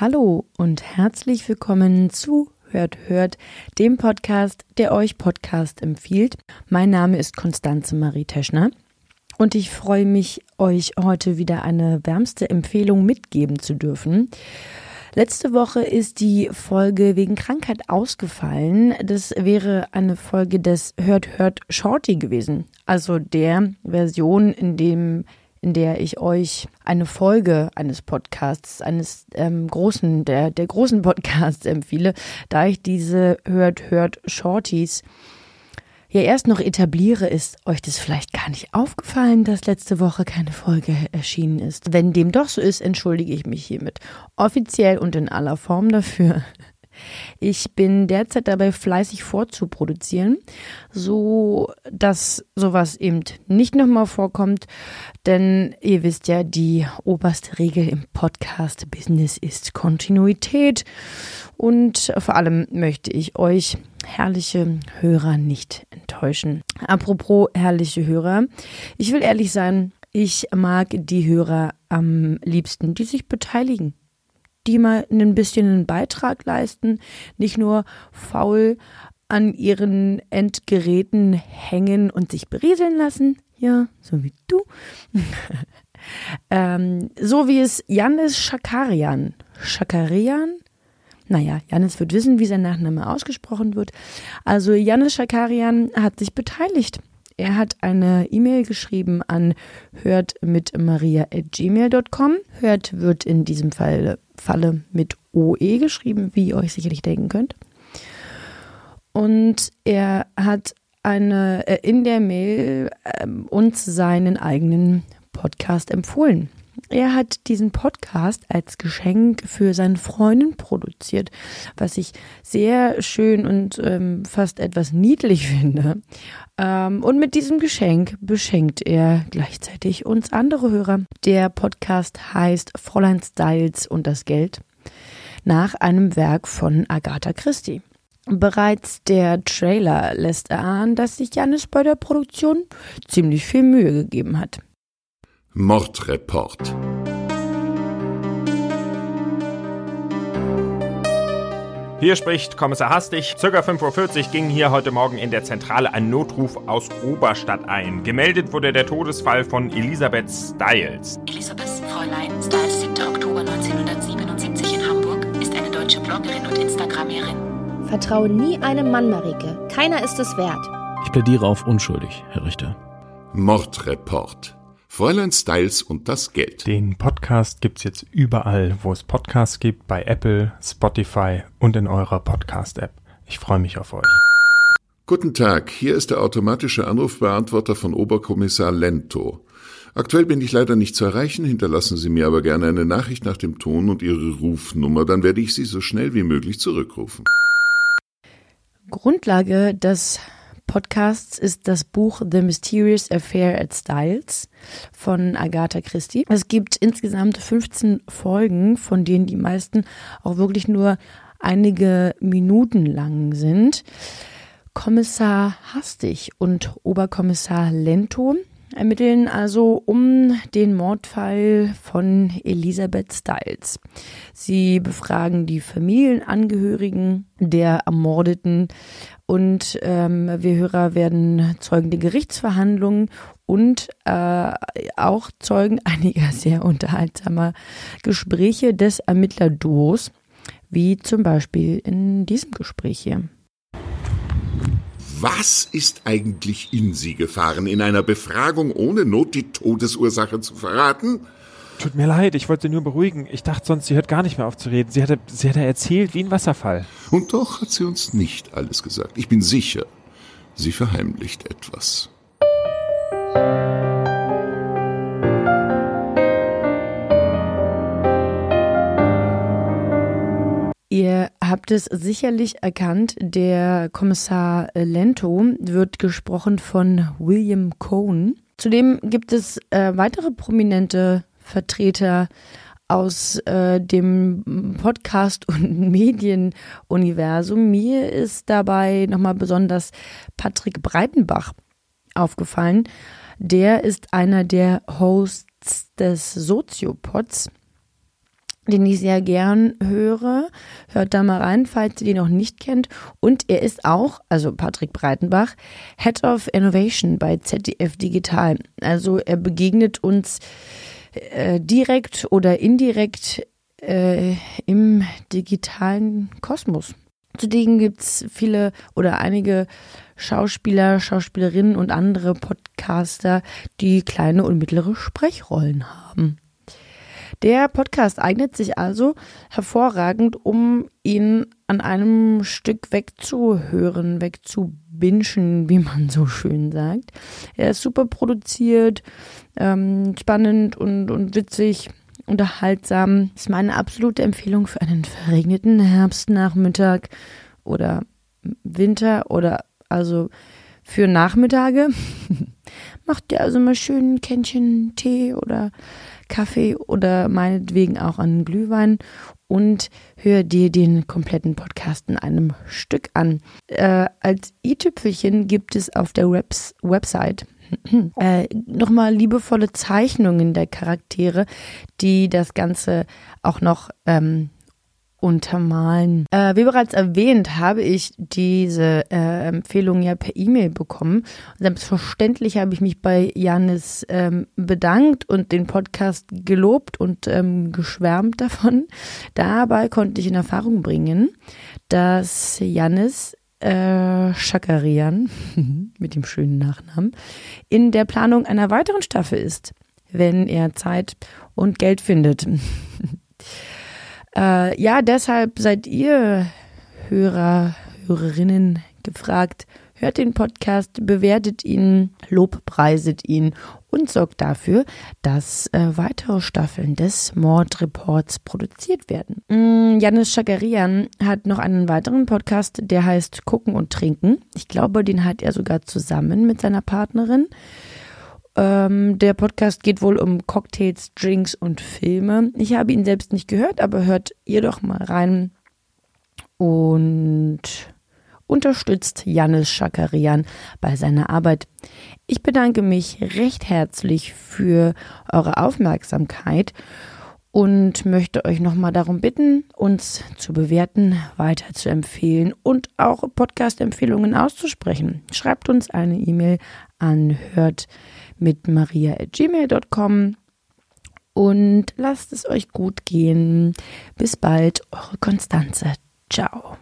Hallo und herzlich willkommen zu Hört, Hört, dem Podcast, der euch Podcast empfiehlt. Mein Name ist Konstanze Marie Teschner und ich freue mich, euch heute wieder eine wärmste Empfehlung mitgeben zu dürfen. Letzte Woche ist die Folge wegen Krankheit ausgefallen. Das wäre eine Folge des Hört Hört Shorty gewesen. Also der Version, in dem in der ich euch eine Folge eines Podcasts, eines ähm, großen, der, der großen Podcasts empfehle, da ich diese Hört, Hört Shorties ja erst noch etabliere, ist euch das vielleicht gar nicht aufgefallen, dass letzte Woche keine Folge erschienen ist. Wenn dem doch so ist, entschuldige ich mich hiermit offiziell und in aller Form dafür. Ich bin derzeit dabei fleißig vorzuproduzieren, so dass sowas eben nicht nochmal vorkommt, denn ihr wisst ja, die oberste Regel im Podcast Business ist Kontinuität. Und vor allem möchte ich euch herrliche Hörer nicht enttäuschen. Apropos herrliche Hörer, ich will ehrlich sein, ich mag die Hörer am liebsten, die sich beteiligen die mal ein bisschen einen Beitrag leisten, nicht nur faul an ihren Endgeräten hängen und sich berieseln lassen, ja, so wie du. ähm, so wie es Janis Schakarian, Schakarian, naja, Janis wird wissen, wie sein Nachname ausgesprochen wird. Also Janis Schakarian hat sich beteiligt. Er hat eine E-Mail geschrieben an hört mit maria@gmail.com. Hört wird in diesem Fall Falle mit OE geschrieben, wie ihr euch sicherlich denken könnt. Und er hat eine äh, in der Mail äh, uns seinen eigenen Podcast empfohlen. Er hat diesen Podcast als Geschenk für seine Freundin produziert, was ich sehr schön und ähm, fast etwas niedlich finde. Ähm, und mit diesem Geschenk beschenkt er gleichzeitig uns andere Hörer. Der Podcast heißt Fräulein Styles und das Geld nach einem Werk von Agatha Christie. Bereits der Trailer lässt erahnen, dass sich Janis bei der Produktion ziemlich viel Mühe gegeben hat. Mordreport Hier spricht Kommissar Hastig. Circa 5.40 Uhr ging hier heute Morgen in der Zentrale ein Notruf aus Oberstadt ein. Gemeldet wurde der Todesfall von Elisabeth Stiles. Elisabeth Fräulein Stiles, 7. Oktober 1977 in Hamburg, ist eine deutsche Bloggerin und Instagramerin. Vertraue nie einem Mann, Marike. Keiner ist es wert. Ich plädiere auf unschuldig, Herr Richter. Mordreport Fräulein Styles und das Geld. Den Podcast gibt's jetzt überall, wo es Podcasts gibt, bei Apple, Spotify und in eurer Podcast-App. Ich freue mich auf euch. Guten Tag, hier ist der automatische Anrufbeantworter von Oberkommissar Lento. Aktuell bin ich leider nicht zu erreichen, hinterlassen Sie mir aber gerne eine Nachricht nach dem Ton und Ihre Rufnummer, dann werde ich Sie so schnell wie möglich zurückrufen. Grundlage des Podcasts ist das Buch The Mysterious Affair at Styles von Agatha Christie. Es gibt insgesamt 15 Folgen, von denen die meisten auch wirklich nur einige Minuten lang sind. Kommissar Hastig und Oberkommissar Lento ermitteln also um den Mordfall von Elisabeth Stiles. Sie befragen die Familienangehörigen der Ermordeten und ähm, wir Hörer werden Zeugen der Gerichtsverhandlungen und äh, auch Zeugen einiger sehr unterhaltsamer Gespräche des Ermittlerduos, wie zum Beispiel in diesem Gespräch hier. Was ist eigentlich in Sie gefahren, in einer Befragung ohne Not die Todesursache zu verraten? Tut mir leid, ich wollte Sie nur beruhigen. Ich dachte sonst, sie hört gar nicht mehr auf zu reden. Sie hatte, sie hatte erzählt wie ein Wasserfall. Und doch hat sie uns nicht alles gesagt. Ich bin sicher, sie verheimlicht etwas. Habt es sicherlich erkannt, der Kommissar Lento wird gesprochen von William Cohn. Zudem gibt es äh, weitere prominente Vertreter aus äh, dem Podcast- und Medienuniversum. Mir ist dabei nochmal besonders Patrick Breitenbach aufgefallen. Der ist einer der Hosts des Soziopods den ich sehr gern höre. Hört da mal rein, falls ihr den noch nicht kennt. Und er ist auch, also Patrick Breitenbach, Head of Innovation bei ZDF Digital. Also er begegnet uns äh, direkt oder indirekt äh, im digitalen Kosmos. Zudem gibt es viele oder einige Schauspieler, Schauspielerinnen und andere Podcaster, die kleine und mittlere Sprechrollen haben. Der Podcast eignet sich also hervorragend, um ihn an einem Stück wegzuhören, wegzubinschen, wie man so schön sagt. Er ist super produziert, ähm, spannend und, und witzig unterhaltsam. Ist meine absolute Empfehlung für einen verregneten Herbstnachmittag oder Winter oder also für Nachmittage. Macht dir also mal schön ein Kännchen Tee oder Kaffee oder meinetwegen auch einen Glühwein und hör dir den kompletten Podcast in einem Stück an. Äh, als i-Tüpfelchen gibt es auf der Webs Website äh, nochmal liebevolle Zeichnungen der Charaktere, die das Ganze auch noch ähm, untermalen. Äh, wie bereits erwähnt, habe ich diese äh, Empfehlung ja per E-Mail bekommen. Selbstverständlich habe ich mich bei Janis ähm, bedankt und den Podcast gelobt und ähm, geschwärmt davon. Dabei konnte ich in Erfahrung bringen, dass Janis äh, Schakarian mit dem schönen Nachnamen in der Planung einer weiteren Staffel ist, wenn er Zeit und Geld findet. äh, ja, deshalb seid ihr Hörer, Hörerinnen gefragt, hört den Podcast, bewertet ihn, lobpreiset ihn und sorgt dafür, dass äh, weitere Staffeln des Mordreports produziert werden. Mm, Janis Schakarian hat noch einen weiteren Podcast, der heißt Gucken und Trinken. Ich glaube, den hat er sogar zusammen mit seiner Partnerin. Ähm, der Podcast geht wohl um Cocktails, Drinks und Filme. Ich habe ihn selbst nicht gehört, aber hört ihr doch mal rein. Und unterstützt Janis Schakarian bei seiner Arbeit. Ich bedanke mich recht herzlich für eure Aufmerksamkeit und möchte euch nochmal darum bitten, uns zu bewerten, weiter zu empfehlen und auch Podcast-Empfehlungen auszusprechen. Schreibt uns eine E-Mail an hört mit maria.gmail.com und lasst es euch gut gehen. Bis bald, eure Konstanze. Ciao.